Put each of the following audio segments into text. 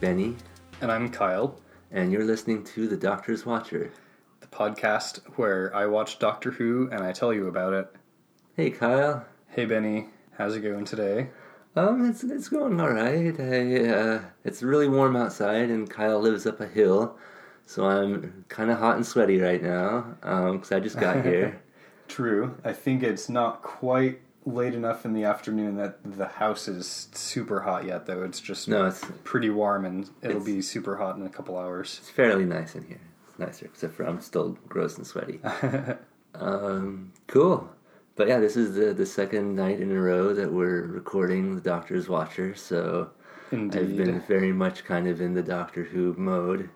Hello there, I'm Benny, And I'm Kyle, and you're listening to The Doctor's Watcher. the podcast where I watch Doctor Who and I tell you about it. Hey Kyle, Hey Benny, how's it going today? um, it's it's going all right. I uh, it's really warm outside, and Kyle lives up a hill, so I'm kind of hot and sweaty right now. Um, because I just got here. True. I think it's not quite late enough in the afternoon that the house is super hot yet, though. It's just no, it's pretty warm and it'll be super hot in a couple hours. it's fairly nice in here. It's nicer, except for I'm still gross and sweaty. um, cool. But yeah, this is the the second night in a row that we're recording The Doctor's Watcher, so. I've been very much kind of in the Doctor Who mode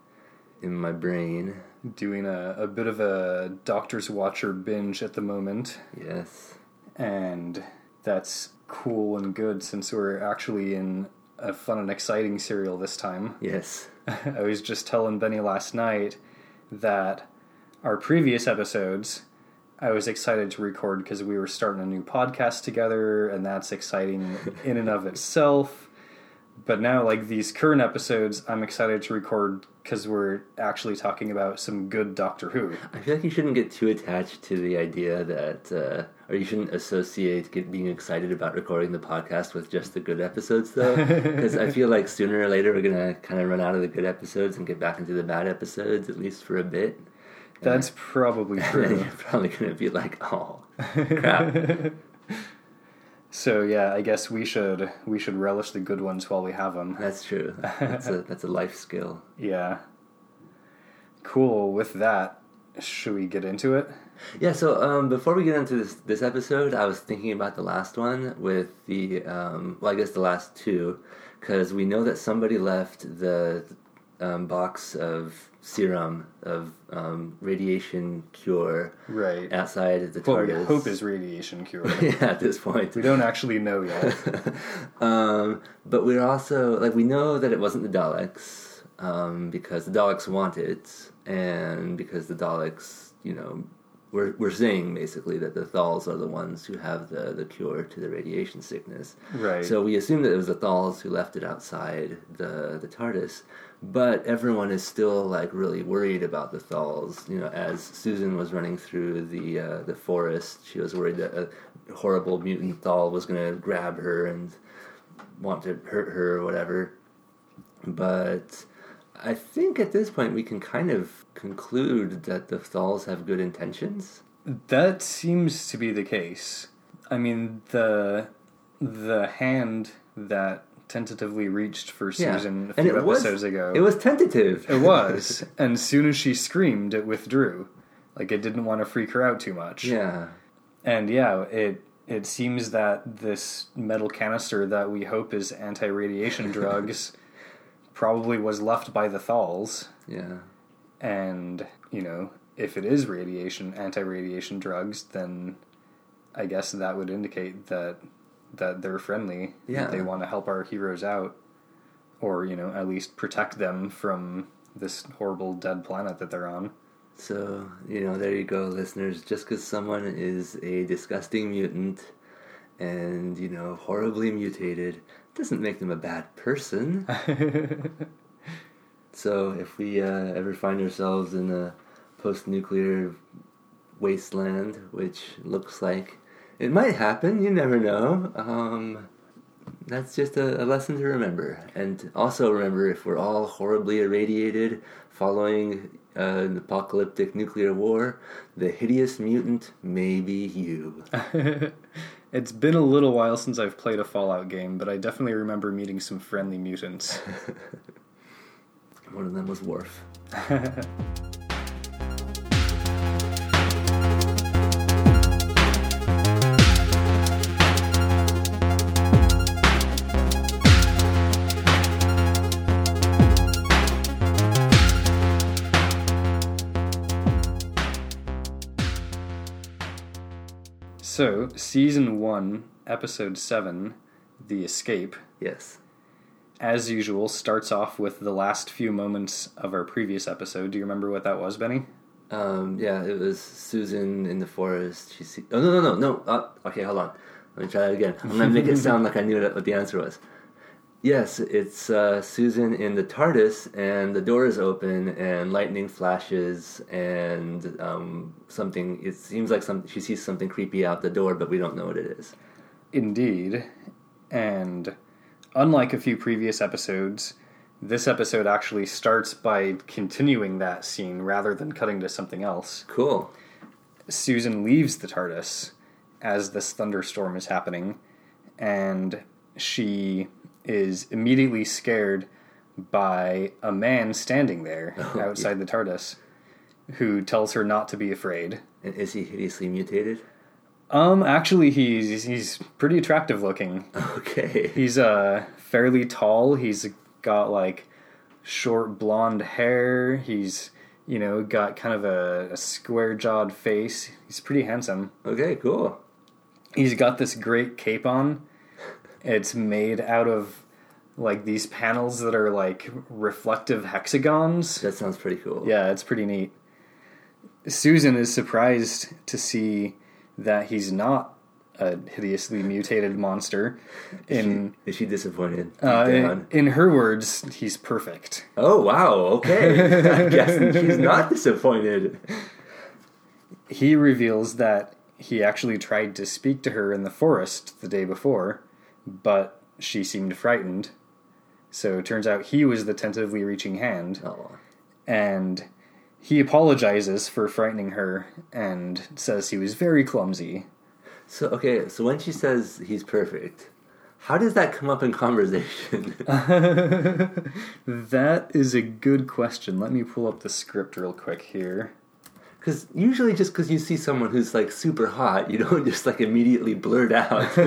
in my brain. Doing a, a bit of a Doctor's Watcher binge at the moment. Yes. And that's cool and good since we're actually in a fun and exciting serial this time. Yes. I was just telling Benny last night that our previous episodes I was excited to record because we were starting a new podcast together and that's exciting in and of itself. But now like these current episodes I'm excited to record because we're actually talking about some good Doctor Who. I feel like you shouldn't get too attached to the idea that, uh, or you shouldn't associate get, being excited about recording the podcast with just the good episodes, though. Because I feel like sooner or later we're going to kind of run out of the good episodes and get back into the bad episodes, at least for a bit. That's probably And then true. you're probably going to be like, oh, crap. So yeah, I guess we should we should relish the good ones while we have them. That's true. That's a, that's a life skill. Yeah. Cool. With that, should we get into it? Yeah, so um, before we get into this this episode, I was thinking about the last one with the um, well, I guess the last two, because we know that somebody left the um, box of serum of um, radiation cure Right. outside of the What we TARDIS. hope is radiation cure. yeah, at this point. we don't actually know yet. um, but we're also like we know that it wasn't the Daleks um, because the Daleks want it, and because the Daleks, you know, we're we're saying basically that the Thals are the ones who have the the cure to the radiation sickness. Right. So we assume that it was the Thals who left it outside the the TARDIS, but everyone is still like really worried about the Thals. You know, as Susan was running through the uh, the forest, she was worried that a horrible mutant Thal was going to grab her and want to hurt her or whatever. But I think at this point we can kind of conclude that the Thals have good intentions. that seems to be the case. I mean the the hand that tentatively reached for Yeah. Susan a And few it was- episodes ago. It was tentative. It was. and as soon as she screamed, it withdrew. Like it didn't want to freak her out too much. yeah. And yeah, it it seems that this metal canister that we hope is anti-radiation drugs probably was left by the Thals, Yeah. and you know, if it is radiation anti-radiation drugs, then I guess that would indicate that that they're friendly. Yeah. They want to help our heroes out or, you know, at least protect them from this horrible dead planet that they're on. So, you know, there you go, listeners. Just because someone is a disgusting mutant and, you know, horribly mutated doesn't make them a bad person. so, if we uh, ever find ourselves in a post nuclear wasteland, which looks like it might happen, you never know. Um, that's just a, a lesson to remember. And also remember if we're all horribly irradiated following uh, an apocalyptic nuclear war, the hideous mutant may be you. It's been a little while since I've played a Fallout game, but I definitely remember meeting some friendly mutants. One of them was Worf. so, season 1, episode 7, The Escape, Yes. as usual, starts off with the last few moments of our previous episode. Do you remember what that was, Benny? Um, yeah, it was Susan in the forest. She see- oh no no no no. Uh, okay, hold on. Let me try that again. I'm gonna make it sound like I knew what the answer was. Yes, it's uh, Susan in the TARDIS, and the door is open, and lightning flashes, and um, something. It seems like some she sees something creepy out the door, but we don't know what it is. Indeed. And unlike a few previous episodes, this episode actually starts by continuing that scene rather than cutting to something else. Cool. Susan leaves the TARDIS as this thunderstorm is happening, and she is immediately scared by a man standing there Oh, outside the TARDIS who tells her not to be afraid. And is he hideously mutated? Um actually he's he's pretty attractive looking. Okay. He's uh fairly tall. He's got like short blonde hair. He's you know got kind of a, a square jawed face. He's pretty handsome. Okay, cool. He's got this great cape on. It's made out of like these panels that are like reflective hexagons. That sounds pretty cool. Yeah, it's pretty neat. Susan is surprised to see that he's not a hideously mutated monster. In Is she disappointed? uh, in, in her words, he's perfect. Oh wow. Okay. I guess she's not disappointed. He reveals that he actually tried to speak to her in the forest the day before, but she seemed frightened. So it turns out he was the tentatively reaching hand, Oh. and he apologizes for frightening her and says he was very clumsy. So okay. So when she says he's perfect, how does that come up in conversation? That is a good question. Let me pull up the script real quick here. Because usually, just because you see someone who's like super hot, you don't just like immediately blurt out.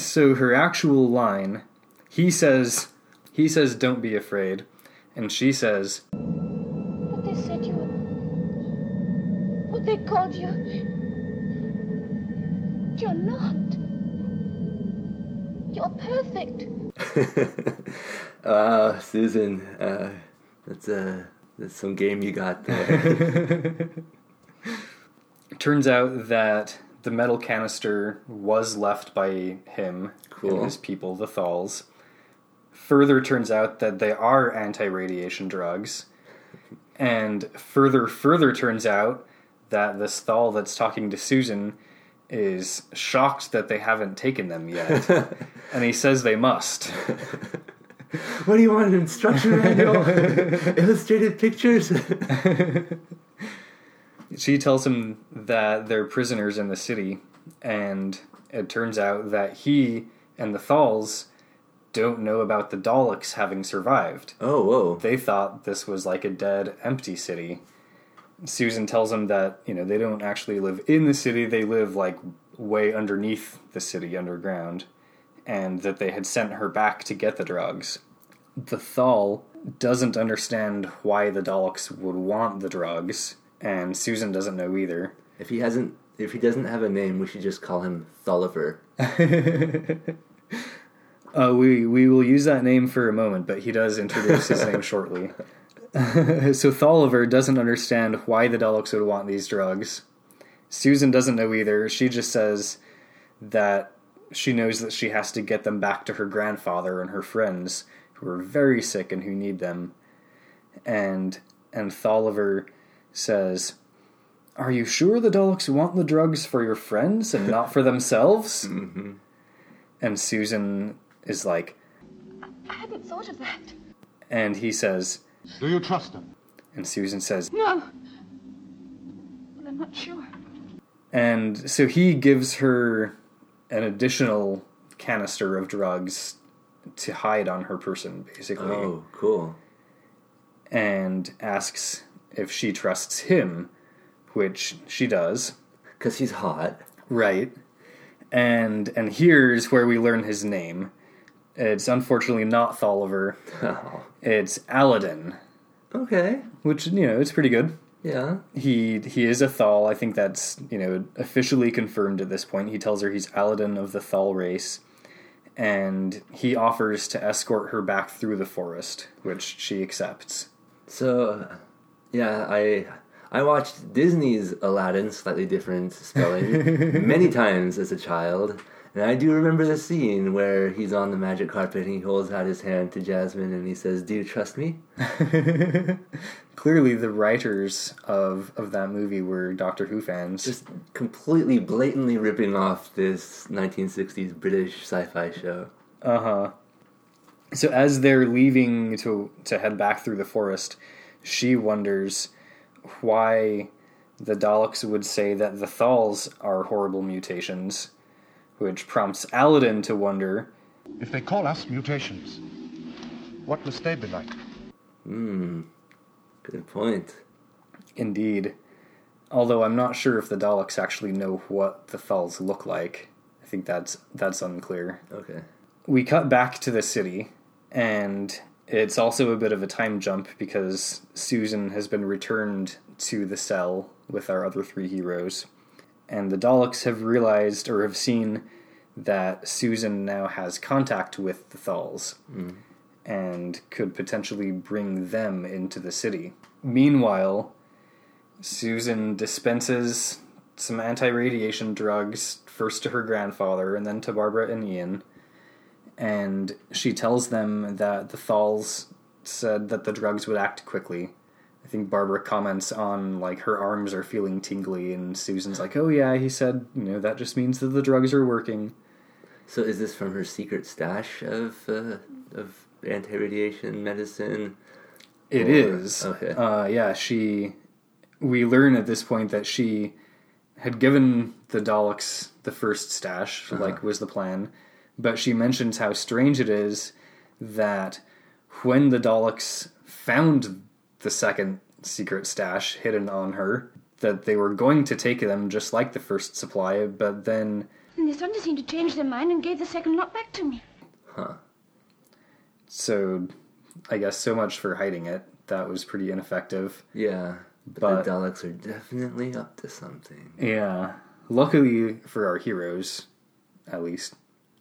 So her actual line, he says, he says, "Don't be afraid," and she says, But they said you. What they called you. You're not. You're perfect. uh, Susan, uh, that's uh, that's some game you got there. Turns out that the metal canister was left by him Cool. and his people, the Thals. Further turns out that they are anti-radiation drugs. And further further turns out that this Thal that's talking to Susan is shocked that they haven't taken them yet. and he says they must. what do you want? An instruction manual? Illustrated pictures? She tells him that they're prisoners in the city, and it turns out that he and the Thals don't know about the Daleks having survived. oh, whoa. They thought this was like a dead, empty city. Susan tells him that, you know, they don't actually live in the city, they live like way underneath the city underground, and that they had sent her back to get the drugs. The Thal doesn't understand why the Daleks would want the drugs, and Susan doesn't know either. If he hasn't, if he doesn't have a name, we should just call him Thulliver. Uh, we we will use that name for a moment, but he does introduce his name shortly. so Tholiver doesn't understand why the Daleks would want these drugs. Susan doesn't know either. She just says that she knows that she has to get them back to her grandfather and her friends who are very sick and who need them. And and Tholiver says, "Are you sure the Daleks want the drugs for your friends and not for themselves?" Mm-hmm. And Susan is like, I hadn't thought of that. and he says, Do you trust them? and Susan says, No. Well, I'm not sure. and so he gives her an additional canister of drugs to hide on her person, basically, Oh, cool. and asks if she trusts him, which she does, Because he's hot. right? And and here's where we learn his name. It's unfortunately not Tholiver. Oh. It's Alydon, Okay. which you know it's pretty good. Yeah. He he is a Thal. I think that's you know officially confirmed at this point. He tells her he's Alydon of the Thal race, and he offers to escort her back through the forest, which she accepts. So, yeah, I I watched Disney's Aladdin, slightly different spelling, many times as a child, And I do remember the scene where he's on the magic carpet and he holds out his hand to Jasmine and he says, "Do you trust me?" Clearly, the writers of of that movie were Doctor Who fans. Just completely blatantly ripping off this 1960s British sci-fi show. Uh huh. So as they're leaving to to head back through the forest, she wonders why the Daleks would say that the Thals are horrible mutations, which prompts Alydon to wonder. If they call us mutations, what must they be like? Hmm. Good point. Indeed. Although I'm not sure if the Daleks actually know what the Thals look like. I think that's that's unclear. Okay. We cut back to the city, and it's also a bit of a time jump because Susan has been returned to the cell with our other three heroes. And the Daleks have realized or have seen that Susan now has contact with the Thals mm. and could potentially bring them into the city. Meanwhile, Susan dispenses some anti radiation drugs first to her grandfather and then to Barbara and Ian. And she tells them that the Thals said that the drugs would act quickly. I think Barbara comments on like her arms are feeling tingly, and Susan's like, "Oh yeah," he said, "You know that just means that the drugs are working." So is this from her secret stash of uh, of anti-radiation medicine? It Or- is. okay. Uh, yeah, she. We learn at this point that she had given the Daleks the first stash, like was the plan, but she mentions how strange it is that when the Daleks found the second secret stash hidden on her, that they were going to take them just like the first supply, but then And they suddenly seemed to change their mind and gave the second lot back to me. Huh. so I guess so much for hiding it. That was pretty ineffective. Yeah. But, But- the Daleks are definitely up to something. Yeah. Luckily for our heroes, at least.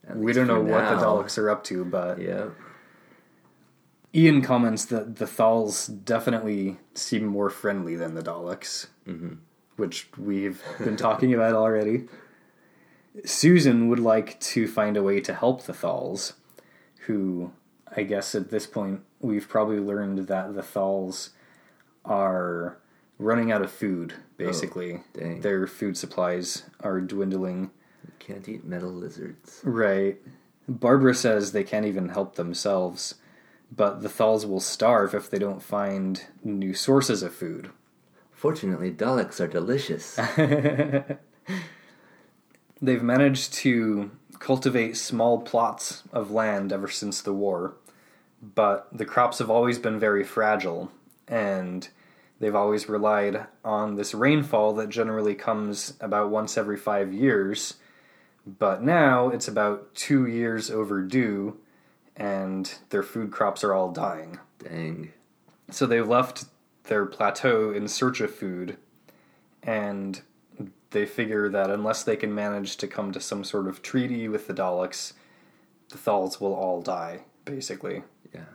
At we don't know what the. Daleks are up to, but Yeah. Ian comments that the Thals definitely seem more friendly than the Daleks, mm-hmm. which we've been talking about already. Susan would like to find a way to help the Thals, who, I guess at this point, we've probably learned that the Thals are running out of food, oh, basically. dang. Their food supplies are dwindling. Can't eat metal lizards. Right. Barbara says they can't even help themselves, but the Thals will starve if they don't find new sources of food. Fortunately, Daleks are delicious. They've managed to cultivate small plots of land ever since the war, but the crops have always been very fragile, and they've always relied on this rainfall that generally comes about once every five years. But now it's about two years overdue, and their food crops are all dying. Dang. So they've left their plateau in search of food, and they figure that unless they can manage to come to some sort of treaty with the Daleks, the Thals will all die, basically. Yeah.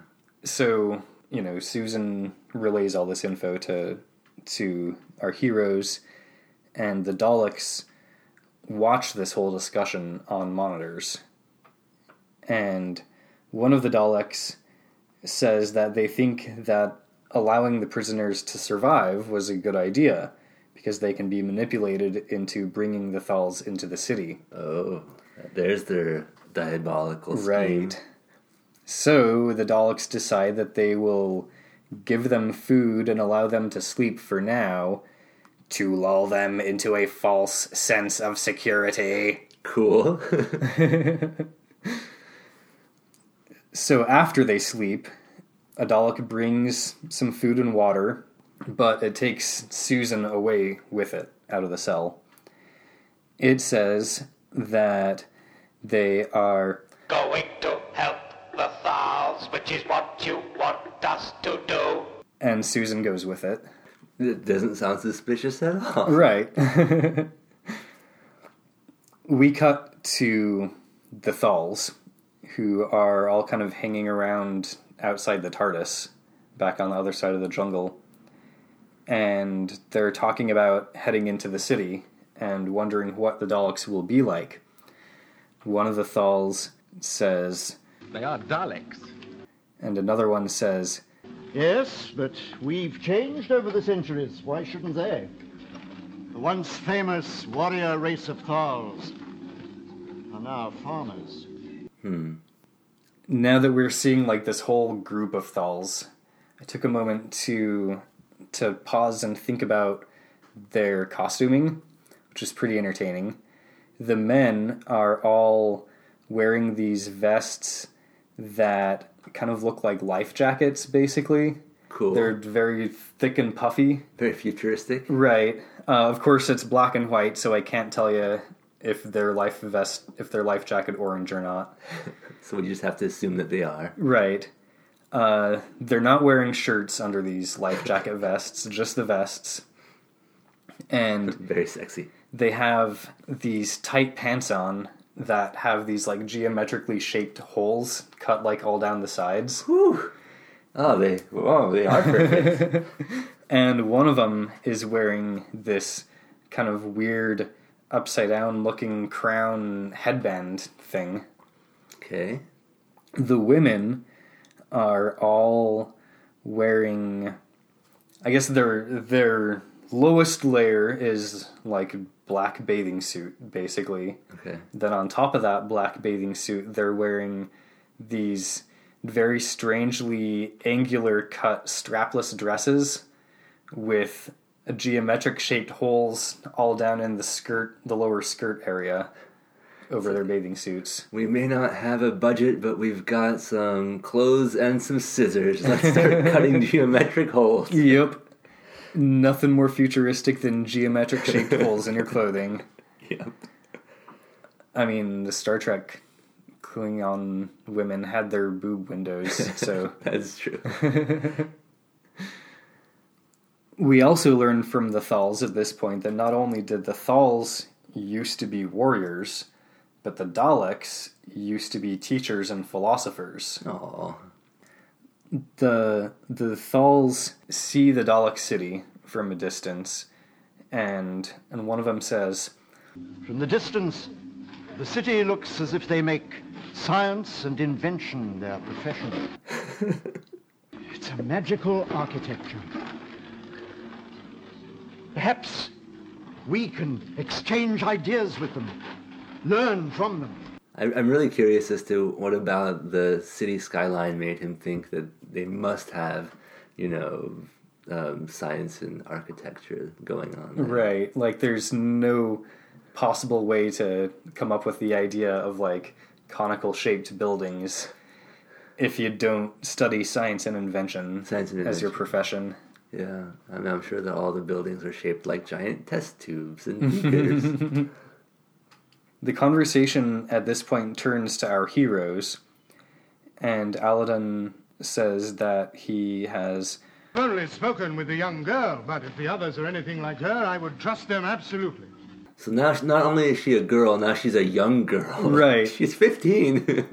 So, you know, Susan relays all this info to to our heroes, and the Daleks watch this whole discussion on monitors. And one of the Daleks says that they think that allowing the prisoners to survive was a good idea because they can be manipulated into bringing the Thals into the city. Oh, there's their diabolical scheme. Right. So the Daleks decide that they will give them food and allow them to sleep for now to lull them into a false sense of security. Cool. So after they sleep, a Dalek brings some food and water, but it takes Susan away with it out of the cell. It says that they are Going to help the Thals, which is what you want us to do. and Susan goes with it. It doesn't sound suspicious at all. Right. we cut to the Thals, who are all kind of hanging around outside the TARDIS, back on the other side of the jungle. And they're talking about heading into the city and wondering what the Daleks will be like. one of the Thals says, They are Daleks. and another one says, Yes, but we've changed over the centuries. Why shouldn't they? The once famous warrior race of Thals are now farmers. Hmm. Now that we're seeing like this whole group of Thals, I took a moment to to pause and think about their costuming, which is pretty entertaining. The men are all wearing these vests that kind of look like life jackets, basically. Cool. They're very thick and puffy. Very futuristic. Right. Uh, of course, it's black and white, so I can't tell you if their life vest, if their life jacket orange or not. So we just have to assume that they are. Right. Uh, they're not wearing shirts under these life jacket vests, just the vests. And Very sexy. they have these tight pants on that have these like geometrically shaped holes cut like all down the sides. Whew. Oh, they. Oh, they are perfect. And one of them is wearing this kind of weird upside down looking crown headband thing. okay. the women are all wearing I guess their their lowest layer is like black bathing suit basically. Okay. Then on top of that black bathing suit they're wearing these very strangely angular cut strapless dresses with geometric shaped holes all down in the skirt the lower skirt area over their bathing suits. We may not have a budget, but we've got some clothes and some scissors. Let's start cutting geometric holes. Yep. Nothing more futuristic than geometric shaped holes in your clothing. Yep. I mean, the Star Trek Klingon women had their boob windows, so That's true. we also learned from the Thals at this point that not only did the Thals used to be warriors, but the Daleks used to be teachers and philosophers. Oh, the the Thals see the Dalek city from a distance, and and one of them says, From the distance, the city looks as if they make science and invention their profession. it's a magical architecture. Perhaps we can exchange ideas with them, learn from them. I, I'm really curious as to what about the city skyline made him think that they must have, you know, um, science and architecture going on. there. "Right, like there's no possible way to come up with the idea of like conical shaped buildings if you don't study science and invention Science and as your profession." Yeah, I mean, I'm sure that all the buildings are shaped like giant test tubes and beakers. The conversation at this point turns to our heroes, and Alydon says that he has I've only spoken with the young girl, but if the others are anything like her, I would trust them absolutely. so now, not only is she a girl, now she's a young girl. Right. she's 15.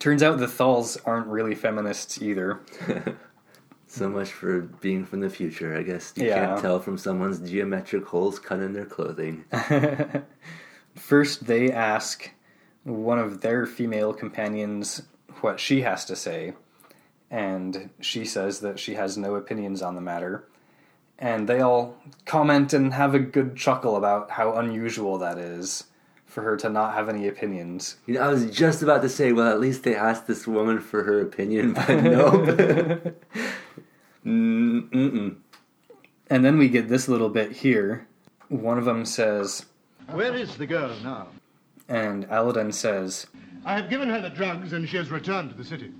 Turns out the Thals aren't really feminists either. so mm-hmm. much for being from the future. I guess you Yeah. can't tell from someone's geometric holes cut in their clothing. First, they ask one of their female companions what she has to say, and she says that she has no opinions on the matter. And they all comment and have a good chuckle about how unusual that is for her to not have any opinions. You know, I was just about to say, well, at least they asked this woman for her opinion, but nope. Mm, Mm-mm. And then we get this little bit here. One of them says, Where is the girl now? and Alydon says, I have given her the drugs and she has returned to the city.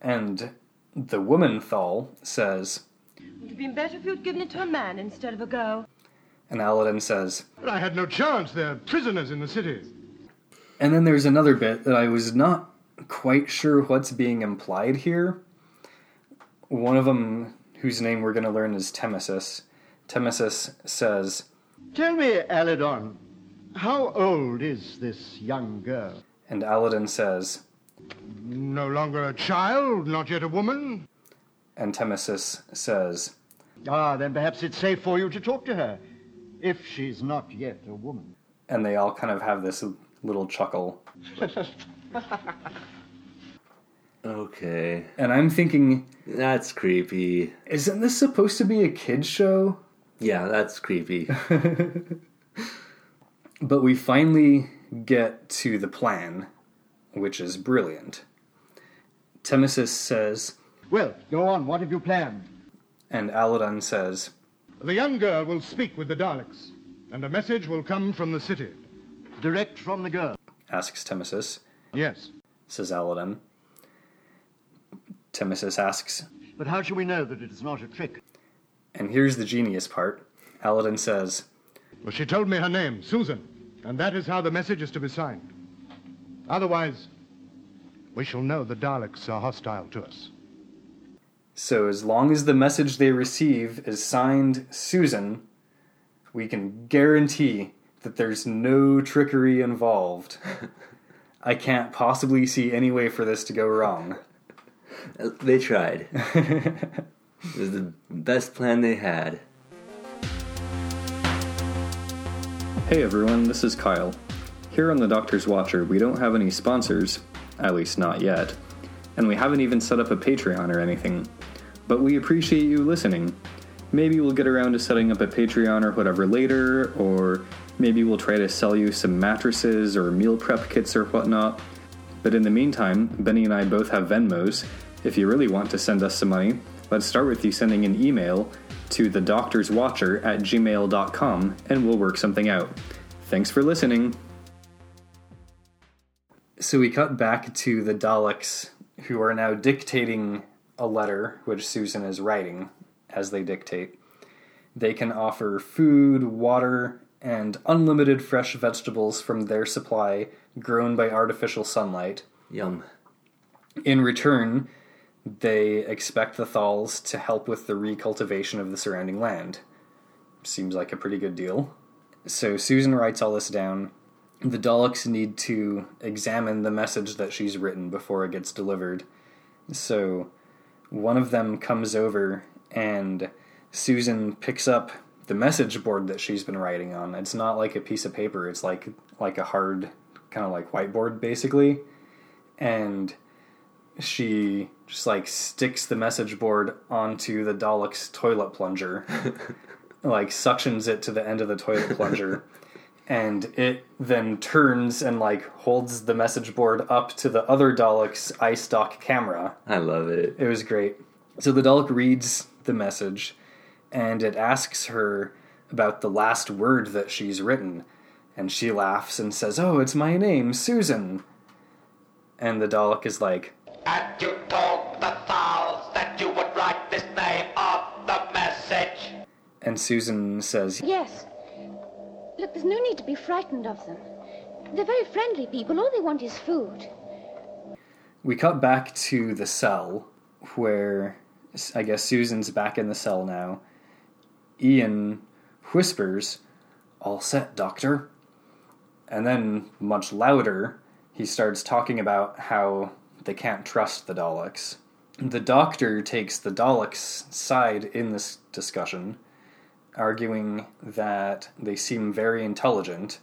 and the woman Thal says, It would have been better if you'd given it to a man instead of a girl. and Alydon says, But I had no chance. They're prisoners in the city. And then there's another bit that I was not quite sure what's being implied here. One of them, whose name we're going to learn is Temmosus, Temmosus says, Tell me, Alydon, how old is this young girl? and Alydon says, No longer a child, not yet a woman. and Temmosus says, Ah, then perhaps it's safe for you to talk to her, if she's not yet a woman. and they all kind of have this little chuckle. Okay, And I'm thinking, that's creepy. isn't this supposed to be a kid's show? Yeah, that's creepy. But we finally get to the plan, which is brilliant. Temmosus says, Well, go on. What have you planned? and Alydon says, The young girl will speak with the Daleks, and a message will come from the city. Direct from the girl. asks Temmosus, Yes. says Alydon. Temmosus asks, But how shall we know that it is not a trick? and here's the genius part. Alydon says, Well, she told me her name, Susan, and that is how the message is to be signed. Otherwise, we shall know the Daleks are hostile to us. So as long as the message they receive is signed Susan, we can guarantee that there's no trickery involved. I can't possibly see any way for this to go wrong. They tried. it was the best plan they had. Hey everyone, this is Kyle. Here on the Doctor's Watcher, we don't have any sponsors, at least not yet, and we haven't even set up a Patreon or anything. But we appreciate you listening. Maybe we'll get around to setting up a Patreon or whatever later, or maybe we'll try to sell you some mattresses or meal prep kits or whatnot. But in the meantime, Benny and I both have Venmos. If you really want to send us some money, let's start with you sending an email to thedoctorswatcher at gmail.com and we'll work something out. Thanks for listening. So we cut back to the Daleks, who are now dictating a letter, which Susan is writing as they dictate. They can offer food, water, and unlimited fresh vegetables from their supply grown by artificial sunlight. Yum. In return, they expect the Thals to help with the recultivation of the surrounding land. Seems like a pretty good deal. So Susan writes all this down. The Daleks need to examine the message that she's written before it gets delivered. So one of them comes over and Susan picks up the message board that she's been writing on. It's not like a piece of paper, it's like like a hard kind of like whiteboard basically. And she just like sticks the message board onto the Dalek's toilet plunger, like suctions it to the end of the toilet plunger, and it then turns and like holds the message board up to the other Dalek's eye stalk camera. I love it. It was great. So the Dalek reads the message, and it asks her about the last word that she's written, and she laughs and says, "Oh, it's my name, Susan." And the Dalek is like, And you told the Thals that you would write this name on the message. and Susan says, Yes. Look, there's no need to be frightened of them. They're very friendly people. All they want is food. We cut back to the cell where I guess Susan's back in the cell now. Ian whispers, All set, Doctor. And then, much louder, he starts talking about how they can't trust the Daleks. The Doctor takes the Daleks' side in this discussion, arguing that they seem very intelligent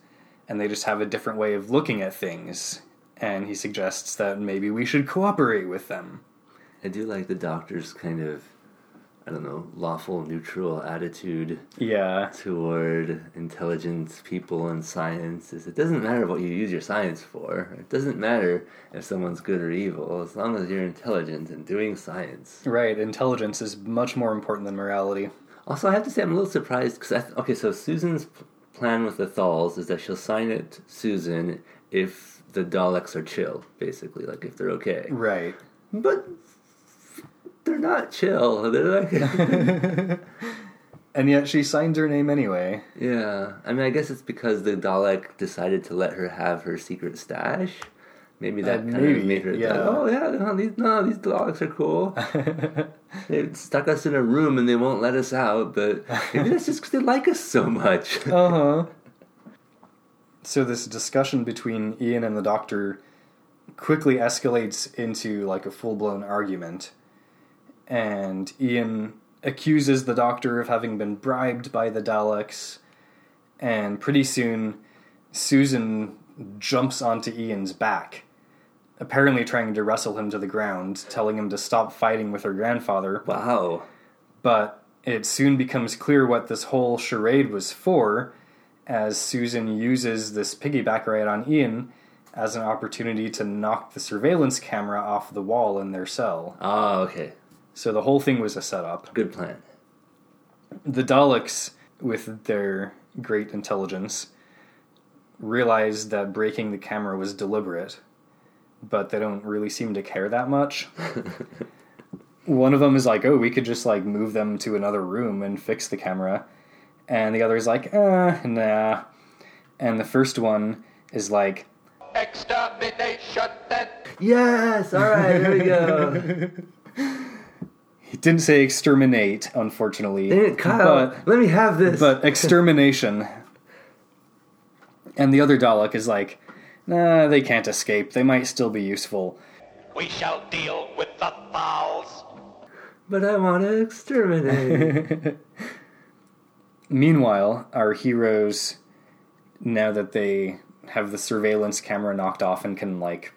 and they just have a different way of looking at things. And he suggests that maybe we should cooperate with them. I do like the doctor's kind of, I don't know, lawful, neutral attitude Yeah. toward intelligent people and science. Is it doesn't matter what you use your science for. It doesn't matter if someone's good or evil, as long as you're intelligent and doing science. Right, intelligence is much more important than morality. Also, I have to say, I'm a little surprised because I th- okay, so Susan's p- plan with the Thals is that she'll sign it Susan if the Daleks are chill, basically, like if they're okay. Right. But they're not chill. They're like, And yet she signs her name anyway. yeah. I mean, I guess it's because the Dalek decided to let her have her secret stash. Maybe that Uh, kind maybe, of made her yeah. like, oh yeah, no, these no, these Daleks are cool. they stuck us in a room and they won't let us out, but maybe that's just because they like us so much. Uh huh. So this discussion between Ian and the doctor quickly escalates into like a full blown argument. And Ian accuses the doctor of having been bribed by the Daleks. And pretty soon, Susan jumps onto Ian's back, apparently trying to wrestle him to the ground, telling him to stop fighting with her grandfather. Wow. But it soon becomes clear what this whole charade was for, as Susan uses this piggyback ride on Ian as an opportunity to knock the surveillance camera off the wall in their cell. Oh, okay. So the whole thing was a setup. Good plan. The Daleks, with their great intelligence, realized that breaking the camera was deliberate, but they don't really seem to care that much. One of them is like, "Oh, we could just like move them to another room and fix the camera," and the other is like, "Uh, nah." And the first one is like, Extermination then. Yes. All right. There we go. he didn't say exterminate, unfortunately, Dang it, Kyle. but let me have this. but extermination. And the other Dalek is like, nah, they can't escape. They might still be useful. We shall deal with the Thals. but I want to exterminate. Meanwhile, our heroes, now that they have the surveillance camera knocked off and can, like,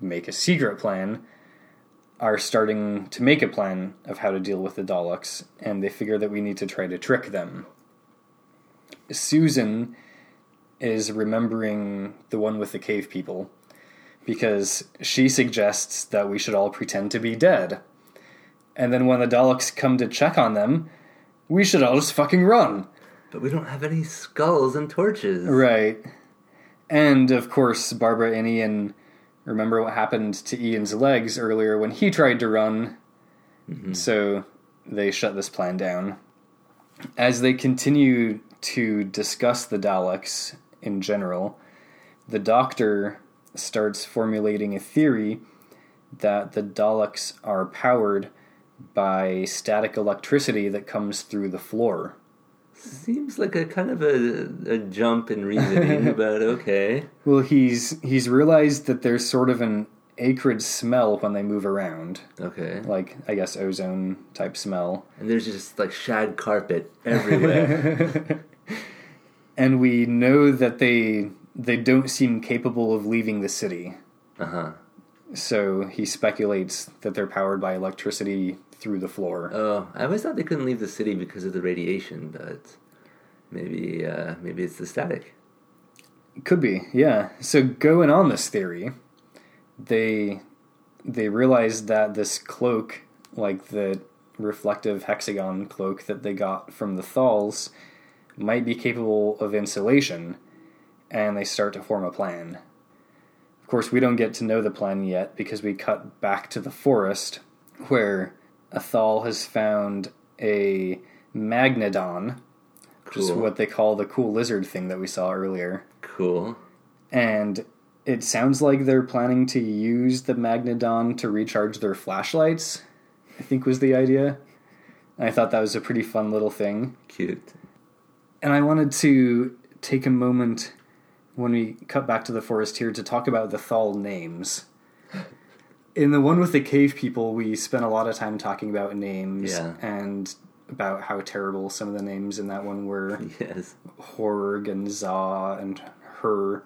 make a secret plan, are starting to make a plan of how to deal with the Daleks, and they figure that we need to try to trick them. Susan is remembering the one with the cave people because she suggests that we should all pretend to be dead. And then when the Daleks come to check on them, we should all just fucking run. but we don't have any skulls and torches. Right. And of course, Barbara and Ian remember what happened to Ian's legs earlier when he tried to run. Mm-hmm. So they shut this plan down. As they continue to discuss the Daleks in general, the doctor starts formulating a theory that the Daleks are powered by static electricity that comes through the floor. Seems like a kind of a, a jump in reasoning, but okay. Well, he's he's realized that there's sort of an acrid smell when they move around, Okay. like I guess ozone type smell. And there's just like shag carpet everywhere. And we know that they they don't seem capable of leaving the city. uh huh. So he speculates that they're powered by electricity through the floor. Oh, I always thought they couldn't leave the city because of the radiation, but maybe uh, maybe it's the static. Could be, yeah. So going on this theory, they they realize that this cloak, like the reflective hexagon cloak that they got from the Thals, might be capable of insulation, and they start to form a plan. Of course, we don't get to know the plan yet because we cut back to the forest where Athal has found a magnedon, which is what they call the cool lizard thing that we saw earlier. Cool. and it sounds like they're planning to use the magnedon to recharge their flashlights i think was the idea. I thought that was a pretty fun little thing. Cute. and i wanted to take a moment when we cut back to the forest here to talk about the thal names in the one with the cave people we spent a lot of time talking about names Yeah. and about how terrible some of the names in that one were Yes. Horg and Za and Hur.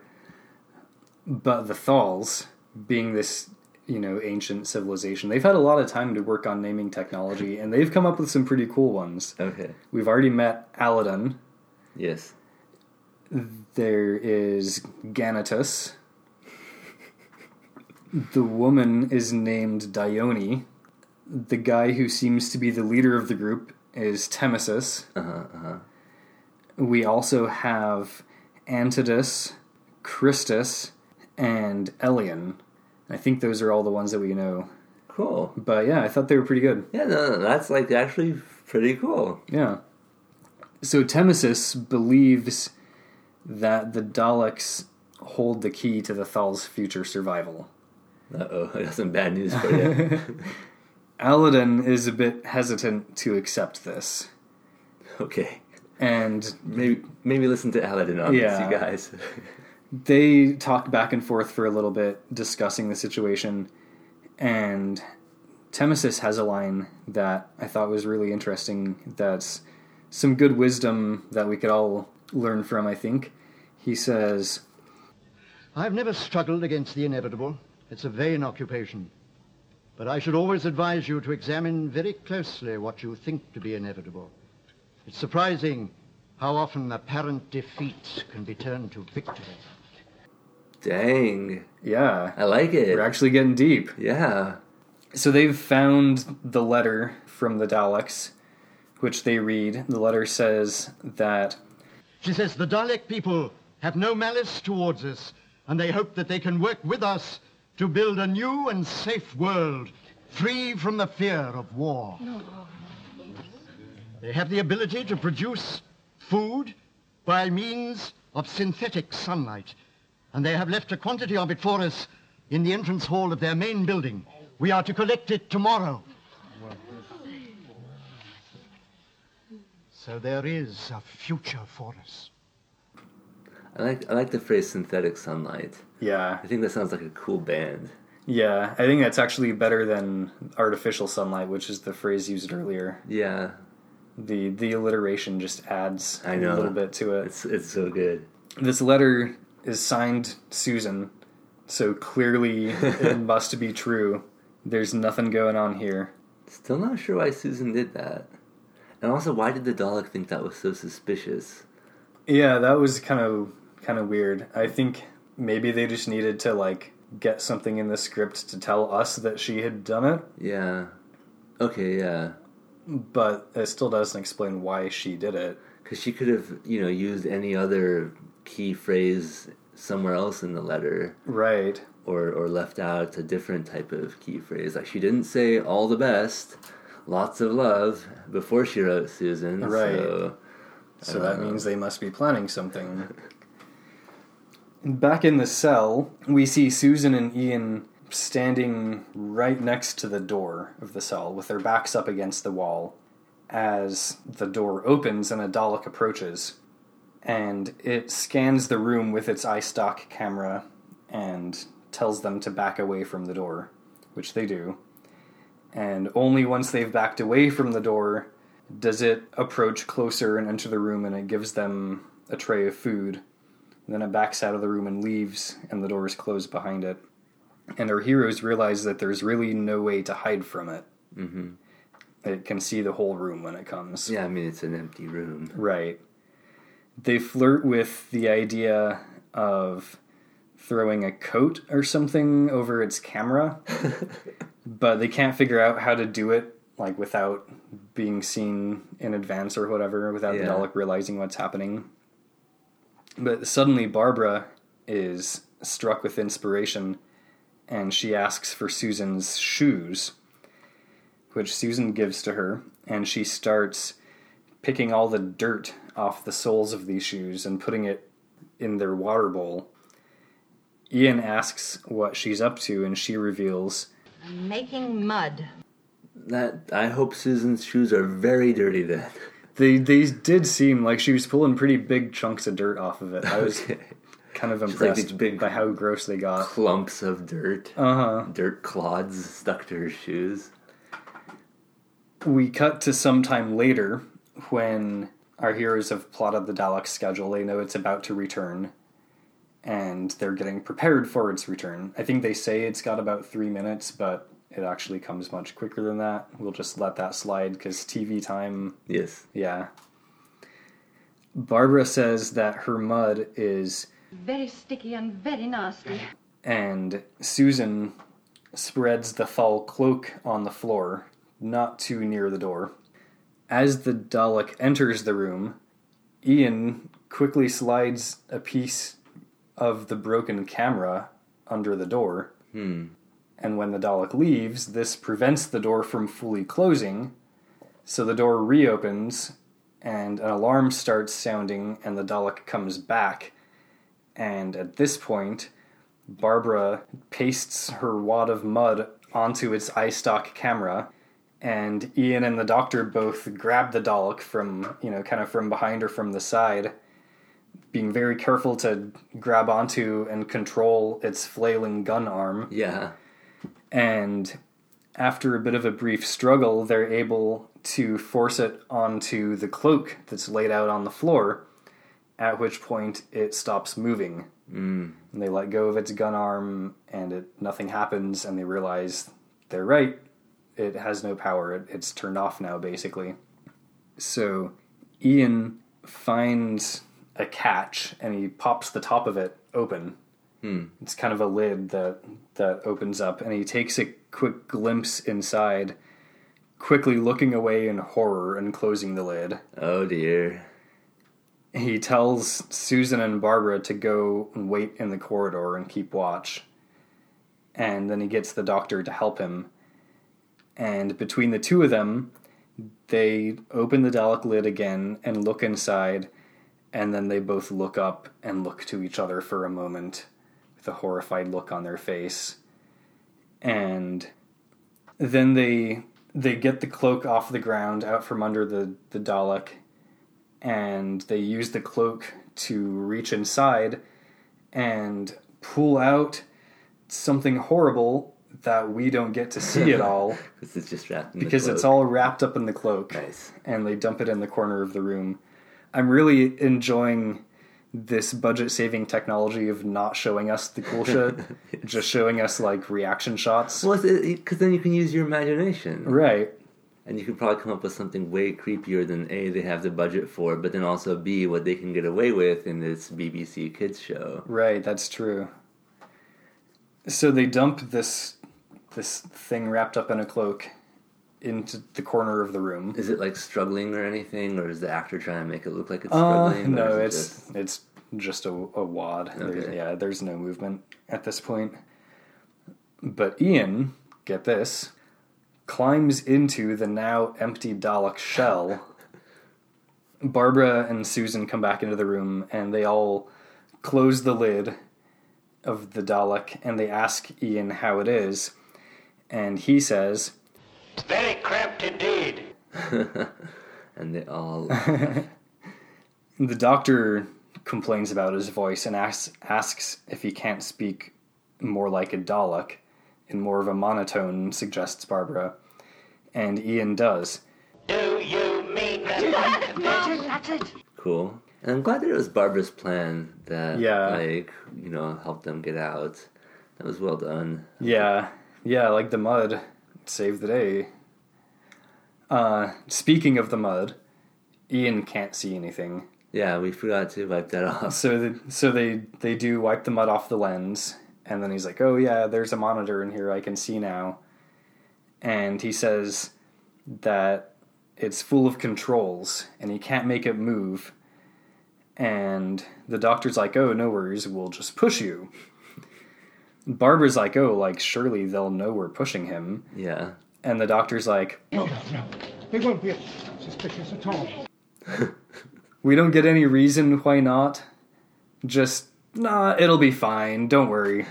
But the Thals, being this, you know, ancient civilization, they've had a lot of time to work on naming technology, and they've come up with some pretty cool ones. Okay. We've already met Alydon. Yes. There is Ganatus. The woman is named Dyoni. The guy who seems to be the leader of the group is Temmosus. Uh huh. Uh huh. We also have Antodus, Kristas, and Elyon. I think those are all the ones that we know. Cool. But yeah, I thought they were pretty good. Yeah. No, no, that's like actually pretty cool. Yeah. So Temmosus believes that the Daleks hold the key to the Thal's future survival. Uh oh, I got some bad news for you. Alydon is a bit hesitant to accept this. okay. And Maybe maybe listen to Alydon on Yeah. this, you guys. they talk back and forth for a little bit discussing the situation and Temmosus has a line that I thought was really interesting that's some good wisdom that we could all learn from I think he says I've never struggled against the inevitable. It's a vain occupation. But I should always advise you to examine very closely what you think to be inevitable. It's surprising how often apparent defeat can be turned to victory. Dang. Yeah. I like it. We're actually getting deep. Yeah. So they've found the letter from the Daleks, which they read. The letter says that She says the Dalek people have no malice towards us, and they hope that they can work with us to build a new and safe world, free from the fear of war. They have the ability to produce food by means of synthetic sunlight, and they have left a quantity of it for us in the entrance hall of their main building. We are to collect it tomorrow. So there is a future for us. I like I like the phrase synthetic sunlight. Yeah, I think that sounds like a cool band. yeah. I think that's actually better than artificial sunlight, which is the phrase used earlier. Yeah. The the alliteration just adds a little bit to it. It's it's so good. This letter is signed Susan, so clearly it must be true. There's nothing going on here. Still not sure why Susan did that. And also why did the Dalek think that was so suspicious? Yeah, that was kind of kind of weird. I think maybe they just needed to like get something in the script to tell us that she had done it, Yeah. Okay, yeah. but it still doesn't explain why she did it. Because she could have, you know, used any other key phrase somewhere else in the letter, Right. or or left out a different type of key phrase. Like she didn't say "all the best," "lots of love" before she wrote Susan. Right. So, So that uh, means they must be planning something. Back in the cell, we see Susan and Ian standing right next to the door of the cell with their backs up against the wall as the door opens and a Dalek approaches. And it scans the room with its eye stalk camera and tells them to back away from the door, which they do. And only once they've backed away from the door does it approach closer and enter the room and it gives them a tray of food. Then it backs out of the room and leaves, and the door is closed behind it. And our heroes realize that there's really no way to hide from it. Mm-hmm. It can see the whole room when it comes. yeah, I mean it's an empty room. Right. They flirt with the idea of throwing a coat or something over its camera, but they can't figure out how to do it like without being seen in advance or whatever, without the Yeah. Dalek realizing what's happening. But suddenly Barbara is struck with inspiration and she asks for Susan's shoes, which Susan gives to her, and she starts picking all the dirt off the soles of these shoes and putting it in their water bowl. Ian asks what she's up to, and she reveals I'm Making mud. That I hope Susan's shoes are very dirty then. they they did seem like she was pulling pretty big chunks of dirt off of it. I was Okay. kind of impressed these big- by how gross they got. Clumps of dirt, Uh huh. dirt clods stuck to her shoes. We cut to some time later when our heroes have plotted the Dalek schedule. They know it's about to return, and they're getting prepared for its return. I think they say it's got about three minutes, but it actually comes much quicker than that. We'll just let that slide because TV time, Yes. yeah. Barbara says that her mud is Very sticky and very nasty. and Susan spreads the Thal cloak on the floor, not too near the door. As the Dalek enters the room, Ian quickly slides a piece of the broken camera under the door. Hmm. And when the Dalek leaves, this prevents the door from fully closing. So the door reopens, and an alarm starts sounding, and the Dalek comes back. And at this point, Barbara pastes her wad of mud onto its eye stalk camera, and Ian and the doctor both grab the Dalek from, you know, kind of from behind or from the side, being very careful to grab onto and control its flailing gun arm. Yeah. And after a bit of a brief struggle, they're able to force it onto the cloak that's laid out on the floor, at which point it stops moving. Mm. And they let go of its gun arm, and it nothing happens, and they realize they're right. It has no power. It, it's turned off now, basically. So Ian finds a catch, and he pops the top of it open. Hmm. It's kind of a lid that that opens up, and he takes a quick glimpse inside, quickly looking away in horror and closing the lid. Oh dear. He tells Susan and Barbara to go and wait in the corridor and keep watch. And then he gets the doctor to help him. And between the two of them, they open the Dalek lid again and look inside. And then they both look up and look to each other for a moment a horrified look on their face. And then they they get the cloak off the ground out from under the, the Dalek and they use the cloak to reach inside and pull out something horrible that we don't get to see at all Because it's just wrapped in the because it's all wrapped up in the cloak Nice. and they dump it in the corner of the room. I'm really enjoying this budget saving technology of not showing us the cool shit, just showing us like reaction shots. Well, because then you can use your imagination. Right. And you could probably come up with something way creepier than A, they have the budget for, but then also B, what they can get away with in this BBC Kids show. Right, that's true. So they dump this this thing wrapped up in a cloak into the corner of the room. Is it like struggling or anything, or is the actor trying to make it look like it's Uh, struggling? no, it it's just- it's just a, a wad. There's, yeah, there's no movement at this point. But Ian, get this, climbs into the now empty Dalek shell. Barbara and Susan come back into the room and they all close the lid of the Dalek and they ask Ian how it is. And he says, It's very cramped indeed. and they all. The doctor complains about his voice and asks, asks if he can't speak more like a Dalek, in more of a monotone, suggests Barbara. And Ian does. Do you mean that? cool. And I'm glad that it was Barbara's plan that, Yeah. like, you know, helped them get out. That was well done. Yeah, yeah, like the mud saved the day. Uh, speaking of the mud, Ian can't see anything. Yeah, we forgot to wipe that off. So, the, so they they do wipe the mud off the lens, and then he's like, "Oh yeah, there's a monitor in here. I can see now." And he says that it's full of controls, and he can't make it move. And the doctor's like, "Oh, no worries. We'll just push you." Barbara's like, "Oh, like surely they'll know we're pushing him." Yeah. And the doctor's like, No, no. no, They won't be suspicious at all. We don't get any reason why not. Just, nah, it'll be fine, don't worry.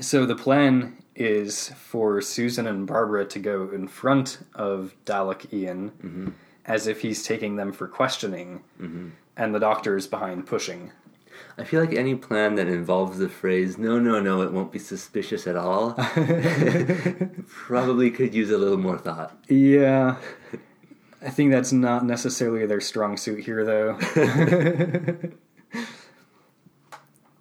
So the plan is for Susan and Barbara to go in front of Dalek Ian mm-hmm. as if he's taking them for questioning, mm-hmm. and the doctor is behind pushing. I feel like any plan that involves the phrase, no, no, no, it won't be suspicious at all, probably could use a little more thought. Yeah. I think that's not necessarily their strong suit here, though.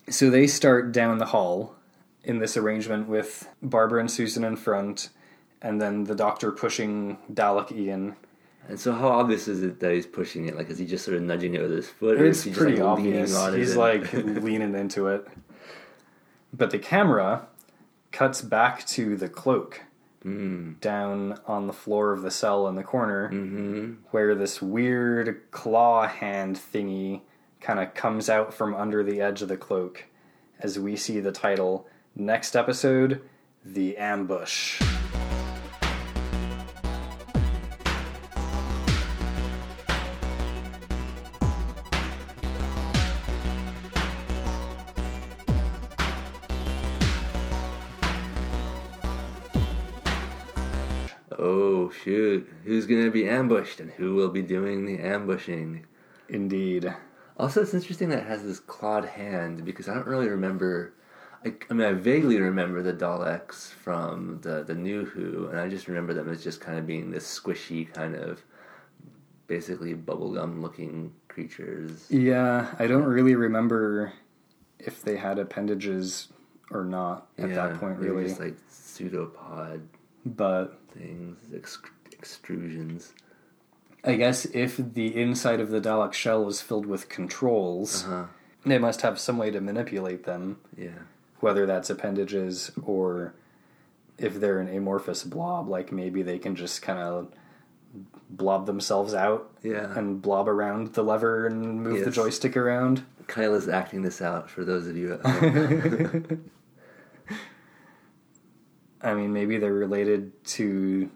so they start down the hall in this arrangement with Barbara and Susan in front, and then the doctor pushing Dalek Ian. And so, how obvious is it that he's pushing it? Like, is he just sort of nudging it with his foot, or is It's he just pretty like, obvious. He's like leaning into it. But the camera cuts back to the cloak hmm. down on the floor of the cell in the corner mm-hmm. where this weird claw hand thingy kind of comes out from under the edge of the cloak as we see the title next episode the ambush oh shoot, who's gonna be ambushed and who will be doing the ambushing? indeed Also, it's interesting that it has this clawed hand because I don't really remember. I, I mean, I vaguely remember the Daleks from the the new Who, and I just remember them as just kind of being this squishy kind of, basically bubblegum looking creatures. yeah i don't really remember if they had appendages or not at yeah, that point, really. just like pseudopod but things, ex- extrusions. I guess if the inside of the Dalek shell is filled with controls, Uh-huh. they must have some way to manipulate them, Yeah. whether that's appendages or if they're an amorphous blob, like maybe they can just kind of blob themselves out Yeah. and blob around the lever and move the joystick around. Kyle is acting this out for those of you at home. I mean, maybe they're related to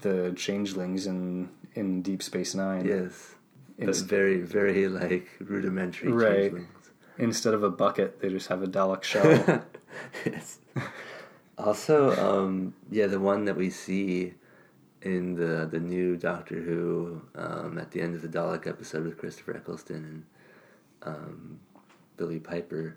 the changelings in in Deep Space Nine. yes. But It's- very, very like rudimentary Right. changelings. Instead of a bucket, they just have a Dalek shell. yes. Also, um, yeah, the one that we see in the the new Doctor Who um, at the end of the Dalek episode with Christopher Eccleston and um, Billie Piper.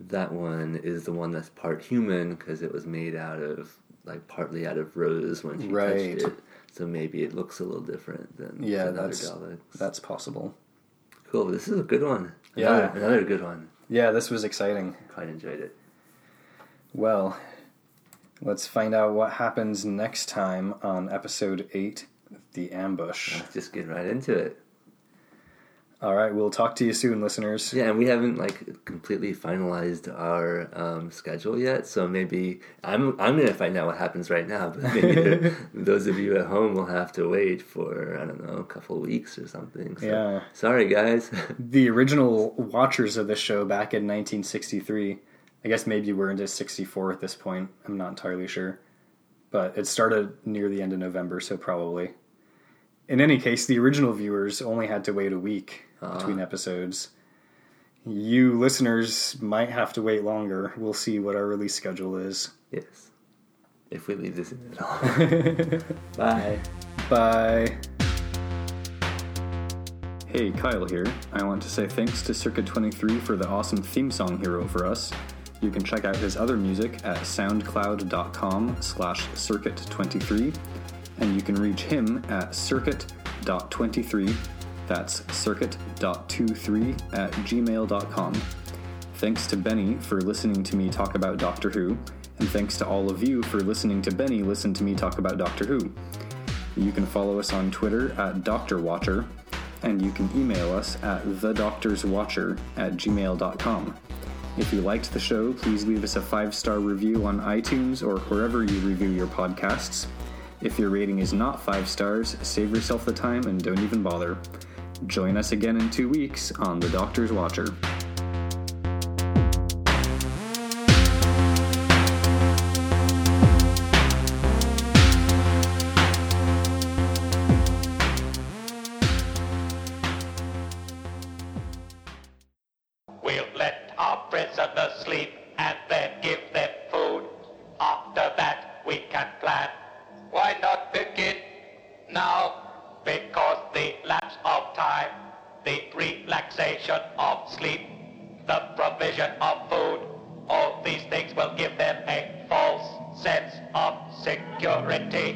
That one is the one that's part human because it was made out of like partly out of rose when she Right. touched it. So maybe it looks a little different than Yeah, than other that's-. That's possible. cool. This is a good one. Yeah. another, another good one. Yeah, this was exciting. Quite enjoyed it. Well, let's find out what happens next time on episode 8 The Ambush. Let's just get right into it. All right, we'll talk to you soon, listeners. Yeah, and we haven't like completely finalized our um, schedule yet, so maybe I'm I'm gonna find out what happens right now. But maybe the- those of you at home will have to wait for I don't know a couple of weeks or something. So, Yeah. Sorry, guys. The original watchers of the show back in 1963, I guess maybe we're into 64 at this point. I'm not entirely sure. But it started near the end of November, so probably. In any case, the original viewers only had to wait a week ah. between episodes. You listeners might have to wait longer. We'll see what our release schedule is. yes, if we leave this in at all. Bye. Bye. Hey, Kyle here. I want to say thanks to Circuit 23 for the awesome theme song he wrote for us. You can check out his other music at soundcloud.com slash circuit23, and you can reach him at circuit.23, that's circuit.23 at gmail.com. Thanks to Benny for listening to me talk about Doctor Who, and thanks to all of you for listening to Benny listen to me talk about Doctor Who. You can follow us on Twitter at Doctor Watcher, and you can email us at thedoctorswatcher at gmail.com. If you liked the show, please leave us a five star review on iTunes or wherever you review your podcasts. If your rating is not five stars, save yourself the time and don't even bother. Join us again in two weeks on The Doctor's Watcher. Security.